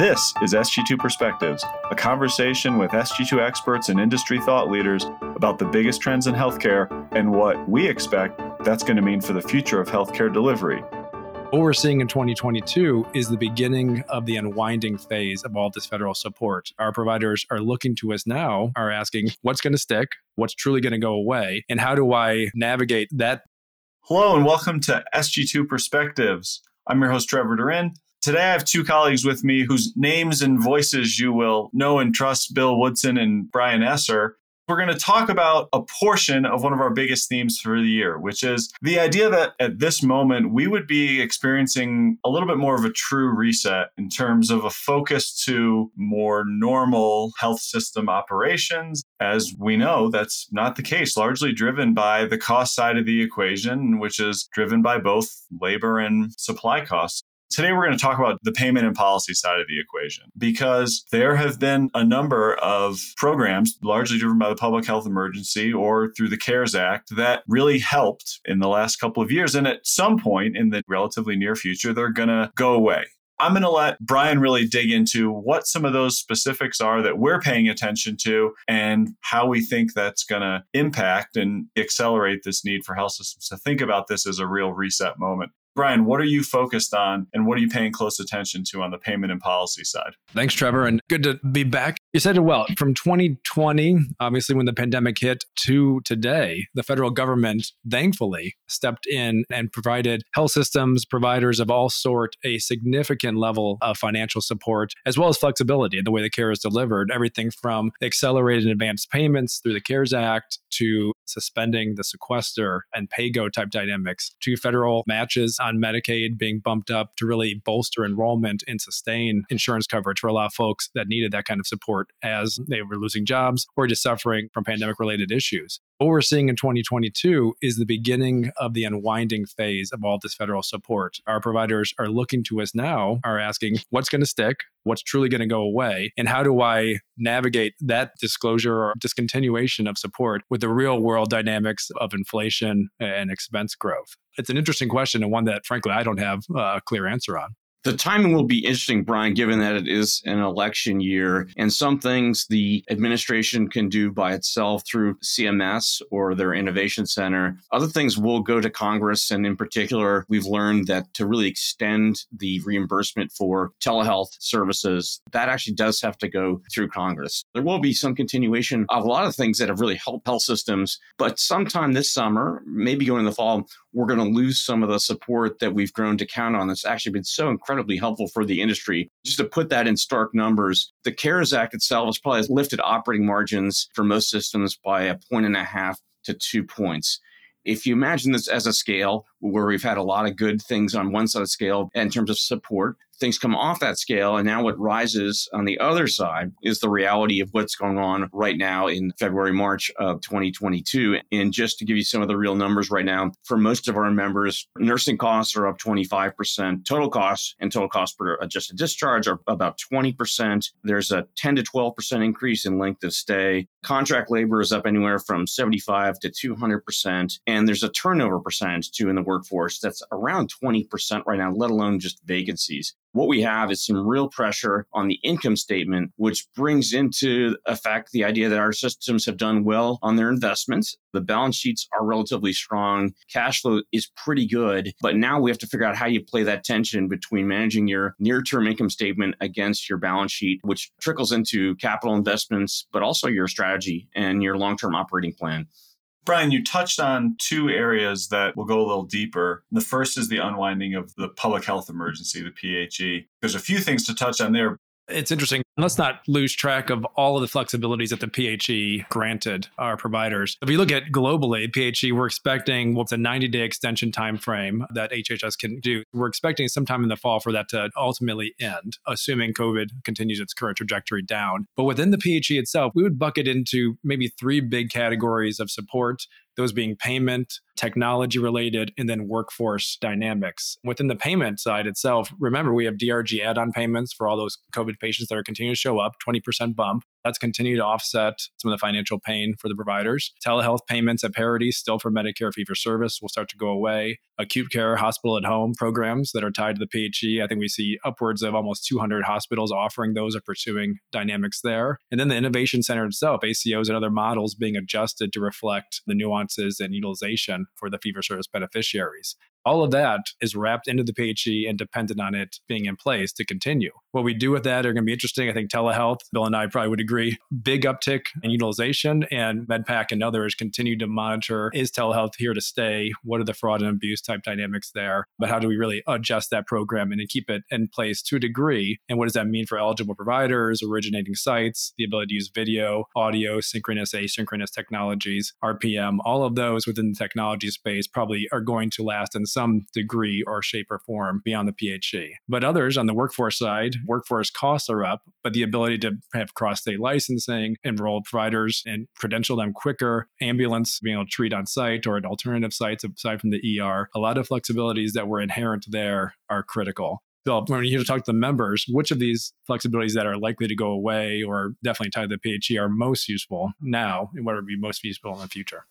This is SG2 Perspectives, a conversation with SG2 experts and industry thought leaders about the biggest trends in healthcare and what we expect that's going to mean for the future of healthcare delivery. What we're seeing in 2022 is the beginning of the unwinding phase of all this federal support. Our providers are looking to us now, are asking what's going to stick, what's truly going to go away, and how do I navigate that? Hello, and welcome to SG2 Perspectives. I'm your host, Trevor Durin. Today, I have two colleagues with me whose names and voices you will know and trust Bill Woodson and Brian Esser. We're going to talk about a portion of one of our biggest themes for the year, which is the idea that at this moment we would be experiencing a little bit more of a true reset in terms of a focus to more normal health system operations. As we know, that's not the case, largely driven by the cost side of the equation, which is driven by both labor and supply costs. Today, we're going to talk about the payment and policy side of the equation because there have been a number of programs, largely driven by the public health emergency or through the CARES Act, that really helped in the last couple of years. And at some point in the relatively near future, they're going to go away. I'm going to let Brian really dig into what some of those specifics are that we're paying attention to and how we think that's going to impact and accelerate this need for health systems to think about this as a real reset moment. Brian, what are you focused on and what are you paying close attention to on the payment and policy side? Thanks, Trevor, and good to be back. You said it well. From 2020, obviously, when the pandemic hit, to today, the federal government thankfully stepped in and provided health systems, providers of all sort, a significant level of financial support, as well as flexibility in the way the care is delivered. Everything from accelerated advance payments through the CARES Act to suspending the sequester and pay go type dynamics to federal matches on Medicaid being bumped up to really bolster enrollment and sustain insurance coverage for a lot of folks that needed that kind of support as they were losing jobs or just suffering from pandemic related issues. What we're seeing in 2022 is the beginning of the unwinding phase of all this federal support. Our providers are looking to us now, are asking what's going to stick, what's truly going to go away, and how do I navigate that disclosure or discontinuation of support with the real world dynamics of inflation and expense growth? It's an interesting question and one that, frankly, I don't have a clear answer on. The timing will be interesting, Brian, given that it is an election year. And some things the administration can do by itself through CMS or their innovation center. Other things will go to Congress. And in particular, we've learned that to really extend the reimbursement for telehealth services, that actually does have to go through Congress. There will be some continuation of a lot of things that have really helped health systems. But sometime this summer, maybe going in the fall, we're going to lose some of the support that we've grown to count on. That's actually been so incredibly helpful for the industry. Just to put that in stark numbers, the CARES Act itself has probably lifted operating margins for most systems by a point and a half to two points. If you imagine this as a scale where we've had a lot of good things on one side of the scale in terms of support, things come off that scale. And now what rises on the other side is the reality of what's going on right now in February, March of 2022. And just to give you some of the real numbers right now, for most of our members, nursing costs are up 25%, total costs and total cost per adjusted discharge are about 20%. There's a 10 to 12% increase in length of stay. Contract labor is up anywhere from 75 to 200%. And there's a turnover percentage too in the workforce that's around 20% right now, let alone just vacancies. What we have is some real pressure on the income statement, which brings into effect the idea that our systems have done well on their investments. The balance sheets are relatively strong. Cash flow is pretty good. But now we have to figure out how you play that tension between managing your near term income statement against your balance sheet, which trickles into capital investments, but also your strategy and your long term operating plan. Brian, you touched on two areas that will go a little deeper. The first is the unwinding of the public health emergency, the PHE. There's a few things to touch on there. It's interesting. Let's not lose track of all of the flexibilities that the PHE granted our providers. If you look at globally, PHE, we're expecting what's a 90 day extension time frame that HHS can do. We're expecting sometime in the fall for that to ultimately end, assuming COVID continues its current trajectory down. But within the PHE itself, we would bucket into maybe three big categories of support those being payment, technology related, and then workforce dynamics. Within the payment side itself, remember we have DRG add on payments for all those COVID patients that are continuing to show up, 20% bump. That's continued to offset some of the financial pain for the providers. Telehealth payments at parity still for Medicare fee for service will start to go away. Acute care, hospital at home programs that are tied to the PHE. I think we see upwards of almost 200 hospitals offering those or pursuing dynamics there. And then the Innovation Center itself, ACOs and other models being adjusted to reflect the nuances and utilization for the fee for service beneficiaries. All of that is wrapped into the PHE and dependent on it being in place to continue. What we do with that are going to be interesting. I think telehealth, Bill and I probably would agree, big uptick in utilization, and MedPAC and others continue to monitor is telehealth here to stay? What are the fraud and abuse type dynamics there? But how do we really adjust that program and keep it in place to a degree? And what does that mean for eligible providers, originating sites, the ability to use video, audio, synchronous, asynchronous technologies, RPM, all of those within the technology space probably are going to last in some degree or shape or form beyond the PHE. But others on the workforce side, workforce costs are up, but the ability to have cross state licensing, enroll providers and credential them quicker, ambulance being able to treat on site or at alternative sites aside from the ER, a lot of flexibilities that were inherent there are critical. Bill, when you talk to the members, which of these flexibilities that are likely to go away or definitely tied to the PHE are most useful now and what would be most useful in the future?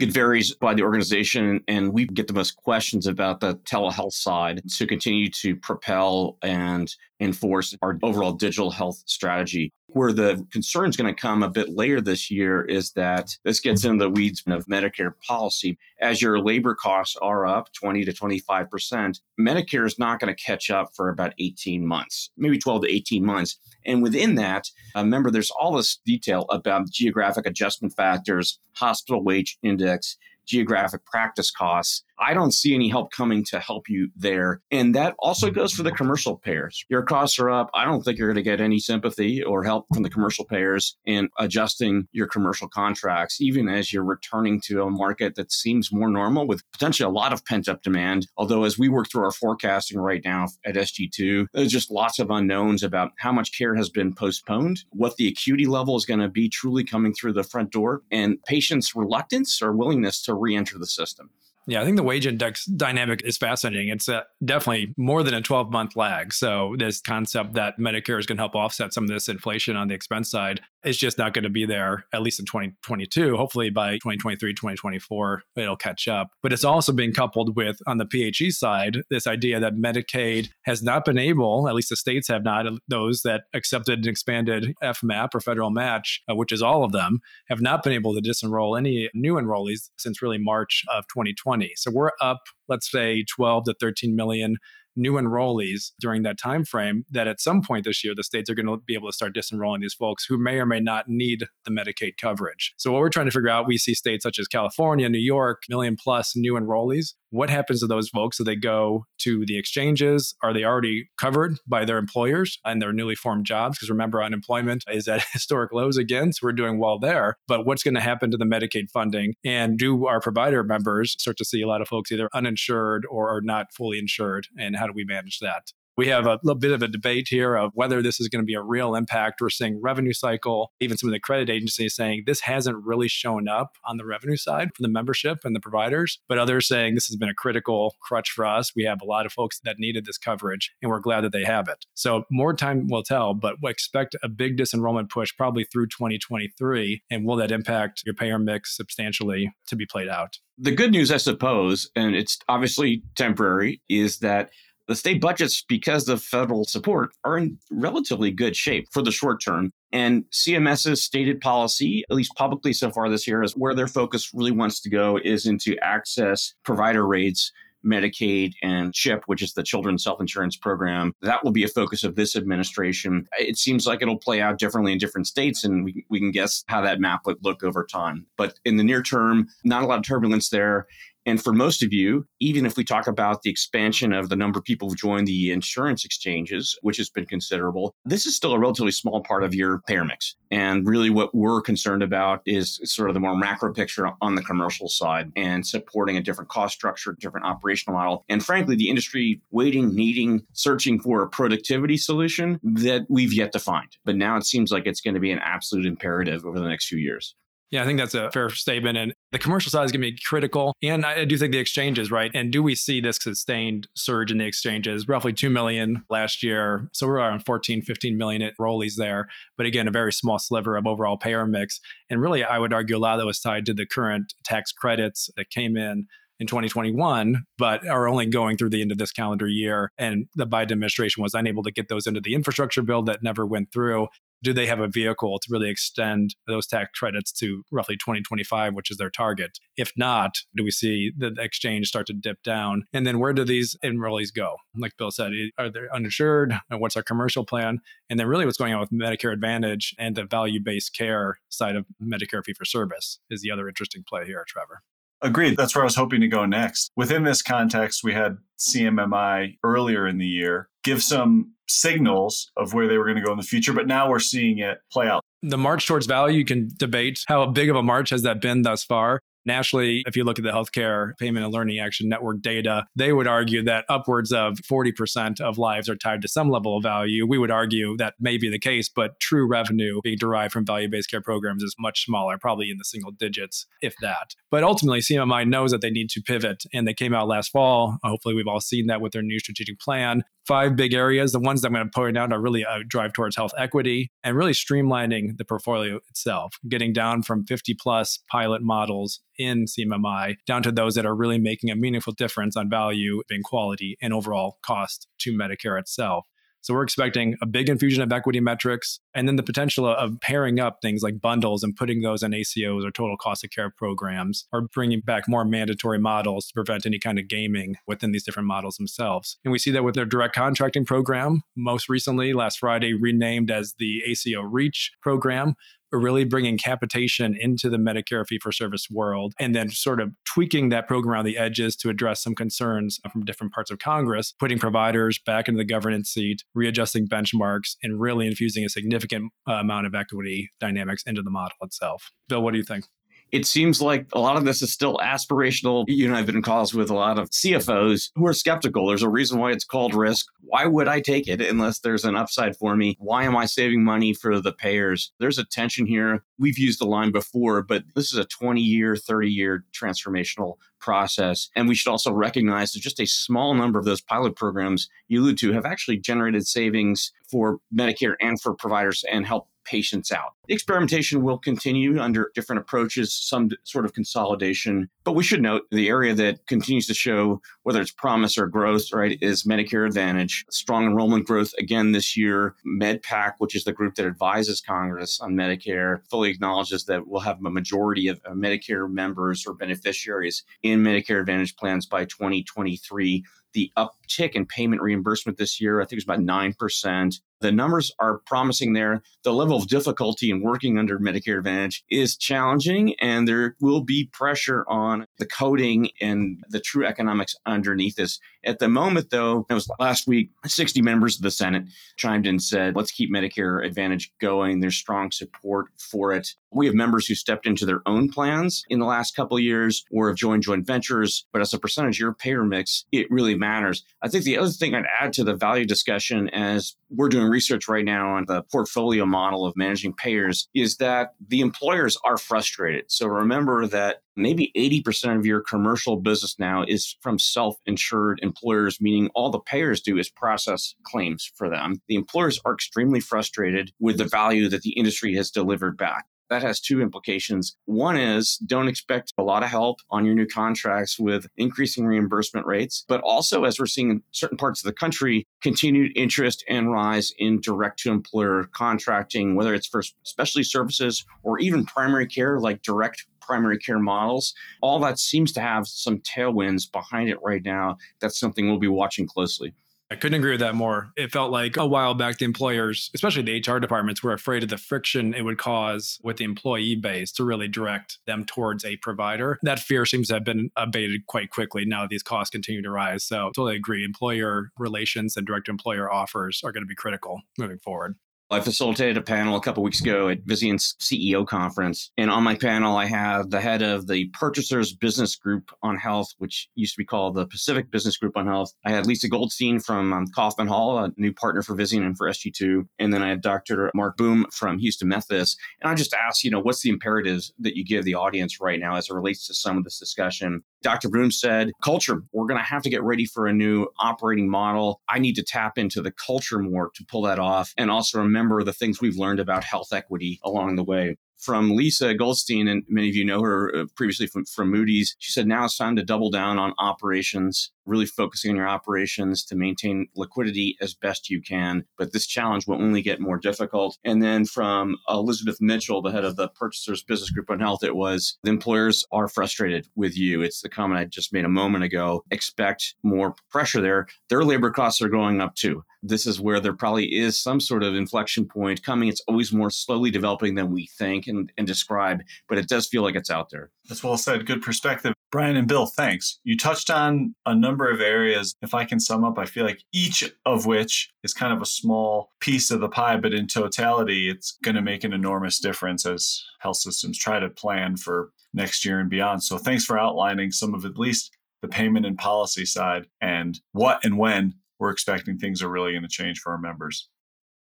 It varies by the organization, and we get the most questions about the telehealth side to continue to propel and enforce our overall digital health strategy. Where the concern is going to come a bit later this year is that this gets into the weeds of Medicare policy. As your labor costs are up 20 to 25%, Medicare is not going to catch up for about 18 months, maybe 12 to 18 months. And within that, uh, remember, there's all this detail about geographic adjustment factors, hospital wage index, geographic practice costs. I don't see any help coming to help you there. And that also goes for the commercial payers. Your costs are up. I don't think you're going to get any sympathy or help from the commercial payers in adjusting your commercial contracts, even as you're returning to a market that seems more normal with potentially a lot of pent up demand. Although, as we work through our forecasting right now at SG2, there's just lots of unknowns about how much care has been postponed, what the acuity level is going to be truly coming through the front door, and patients' reluctance or willingness to re enter the system. Yeah, I think the wage index dynamic is fascinating. It's a, definitely more than a 12 month lag. So, this concept that Medicare is going to help offset some of this inflation on the expense side is just not going to be there, at least in 2022. Hopefully, by 2023, 2024, it'll catch up. But it's also being coupled with, on the PHE side, this idea that Medicaid has not been able, at least the states have not, those that accepted and expanded FMAP or federal match, uh, which is all of them, have not been able to disenroll any new enrollees since really March of 2020. So we're up, let's say, 12 to 13 million new enrollees during that time frame that at some point this year the states are going to be able to start disenrolling these folks who may or may not need the medicaid coverage so what we're trying to figure out we see states such as california new york million plus new enrollees what happens to those folks? Do they go to the exchanges? Are they already covered by their employers and their newly formed jobs? Because remember, unemployment is at historic lows again. So we're doing well there. But what's going to happen to the Medicaid funding? And do our provider members start to see a lot of folks either uninsured or not fully insured? And how do we manage that? We have a little bit of a debate here of whether this is going to be a real impact. We're seeing revenue cycle, even some of the credit agencies saying this hasn't really shown up on the revenue side for the membership and the providers, but others saying this has been a critical crutch for us. We have a lot of folks that needed this coverage and we're glad that they have it. So more time will tell, but we expect a big disenrollment push probably through 2023. And will that impact your payer mix substantially to be played out? The good news, I suppose, and it's obviously temporary, is that the state budgets, because of federal support, are in relatively good shape for the short term. And CMS's stated policy, at least publicly so far this year, is where their focus really wants to go is into access provider rates. Medicaid and CHIP, which is the Children's Health Insurance Program. That will be a focus of this administration. It seems like it'll play out differently in different states, and we, we can guess how that map would look over time. But in the near term, not a lot of turbulence there. And for most of you, even if we talk about the expansion of the number of people who joined the insurance exchanges, which has been considerable, this is still a relatively small part of your payer mix. And really, what we're concerned about is sort of the more macro picture on the commercial side and supporting a different cost structure, different operational model. And frankly, the industry waiting, needing, searching for a productivity solution that we've yet to find. But now it seems like it's going to be an absolute imperative over the next few years. Yeah, I think that's a fair statement. And the commercial side is going to be critical. And I do think the exchanges, right? And do we see this sustained surge in the exchanges? Roughly 2 million last year. So we're around 14, 15 million at rollies there. But again, a very small sliver of overall payer mix. And really, I would argue a lot of that was tied to the current tax credits that came in in 2021, but are only going through the end of this calendar year. And the Biden administration was unable to get those into the infrastructure bill that never went through do they have a vehicle to really extend those tax credits to roughly 2025, which is their target? If not, do we see the exchange start to dip down? And then where do these enrollees go? Like Bill said, are they uninsured? And what's our commercial plan? And then really what's going on with Medicare Advantage and the value based care side of Medicare fee for service is the other interesting play here, Trevor. Agreed. That's where I was hoping to go next. Within this context, we had CMMI earlier in the year give some signals of where they were going to go in the future, but now we're seeing it play out. The march towards value, you can debate how big of a march has that been thus far. Nationally, if you look at the Healthcare Payment and Learning Action Network data, they would argue that upwards of 40% of lives are tied to some level of value. We would argue that may be the case, but true revenue being derived from value based care programs is much smaller, probably in the single digits, if that. But ultimately, CMMI knows that they need to pivot, and they came out last fall. Hopefully, we've all seen that with their new strategic plan five big areas. The ones that I'm going to point out are really a drive towards health equity and really streamlining the portfolio itself, getting down from 50 plus pilot models in CMMI down to those that are really making a meaningful difference on value and quality and overall cost to Medicare itself. So we're expecting a big infusion of equity metrics and then the potential of pairing up things like bundles and putting those in ACOs or total cost of care programs or bringing back more mandatory models to prevent any kind of gaming within these different models themselves. And we see that with their direct contracting program, most recently last Friday renamed as the ACO Reach program, really bringing capitation into the Medicare fee for service world and then sort of tweaking that program around the edges to address some concerns from different parts of Congress, putting providers back into the governance seat, readjusting benchmarks, and really infusing a significant uh, amount of equity dynamics into the model itself. Bill, what do you think? It seems like a lot of this is still aspirational. You know, I've been in calls with a lot of CFOs who are skeptical. There's a reason why it's called risk. Why would I take it unless there's an upside for me? Why am I saving money for the payers? There's a tension here. We've used the line before, but this is a 20 year, 30 year transformational process. And we should also recognize that just a small number of those pilot programs you allude to have actually generated savings for Medicare and for providers and help patients out. The experimentation will continue under different approaches, some sort of consolidation. But we should note the area that continues to show whether it's promise or growth, right, is Medicare Advantage. Strong enrollment growth again this year. MedPAC, which is the group that advises Congress on Medicare, fully acknowledges that we'll have a majority of uh, Medicare members or beneficiaries in Medicare Advantage plans by 2023 the uptick in payment reimbursement this year. I think it's about 9%. The numbers are promising there. The level of difficulty in working under Medicare Advantage is challenging, and there will be pressure on the coding and the true economics underneath this. At the moment, though, it was last week, 60 members of the Senate chimed in and said, let's keep Medicare Advantage going. There's strong support for it. We have members who stepped into their own plans in the last couple years or have joined joint ventures, but as a percentage of your payer mix, it really matters. I think the other thing I'd add to the value discussion as we're doing research right now on the portfolio model of managing payers is that the employers are frustrated. So remember that maybe 80% of your commercial business now is from self insured employers, meaning all the payers do is process claims for them. The employers are extremely frustrated with the value that the industry has delivered back that has two implications. One is don't expect a lot of help on your new contracts with increasing reimbursement rates, but also as we're seeing in certain parts of the country, continued interest and rise in direct to employer contracting, whether it's for specialty services or even primary care like direct primary care models. All that seems to have some tailwinds behind it right now. That's something we'll be watching closely. I couldn't agree with that more. It felt like a while back, the employers, especially the HR departments, were afraid of the friction it would cause with the employee base to really direct them towards a provider. That fear seems to have been abated quite quickly now that these costs continue to rise. So, totally agree. Employer relations and direct employer offers are going to be critical moving forward. I facilitated a panel a couple weeks ago at Vizient's CEO conference. And on my panel, I had the head of the Purchasers Business Group on Health, which used to be called the Pacific Business Group on Health. I had Lisa Goldstein from um, Kaufman Hall, a new partner for Vizient and for SG2. And then I had Dr. Marc Boom from Houston Methodist. And I just asked, you know, what's the imperatives that you give the audience right now as it relates to some of this discussion? Dr. Boom said, culture, we're going to have to get ready for a new operating model. I need to tap into the culture more to pull that off and also remember the things we've learned about health equity along the way from Lisa Goldstein, and many of you know her uh, previously from, from Moody's. She said, now it's time to double down on operations, really focusing on your operations to maintain liquidity as best you can. But this challenge will only get more difficult. And then from Elizabeth Mitchell, the head of the Purchasers Business Group on Health, it was the employers are frustrated with you. It's the comment I just made a moment ago. Expect more pressure there. Their labor costs are going up too this is where there probably is some sort of inflection point coming. It's always more slowly developing than we think and, and describe, but it does feel like it's out there. That's well said. Good perspective. Brian and Bill, thanks. You touched on a number of areas. If I can sum up, I feel like each of which is kind of a small piece of the pie, but in totality, it's going to make an enormous difference as health systems try to plan for next year and beyond. So thanks for outlining some of at least the payment and policy side and what and when we're expecting things are really going to change for our members.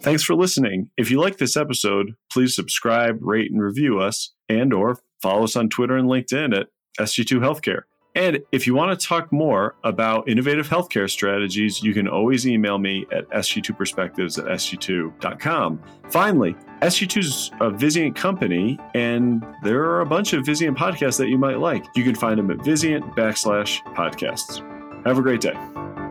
Thanks for listening. If you like this episode, please subscribe, rate, and review us, and or follow us on Twitter and LinkedIn at SG2 Healthcare. And if you want to talk more about innovative healthcare strategies, you can always email me at sg2perspectives at sg2.com. Finally, SG2 is a Vizient company, and there are a bunch of Vizient podcasts that you might like. You can find them at Vizient backslash podcasts. Have a great day.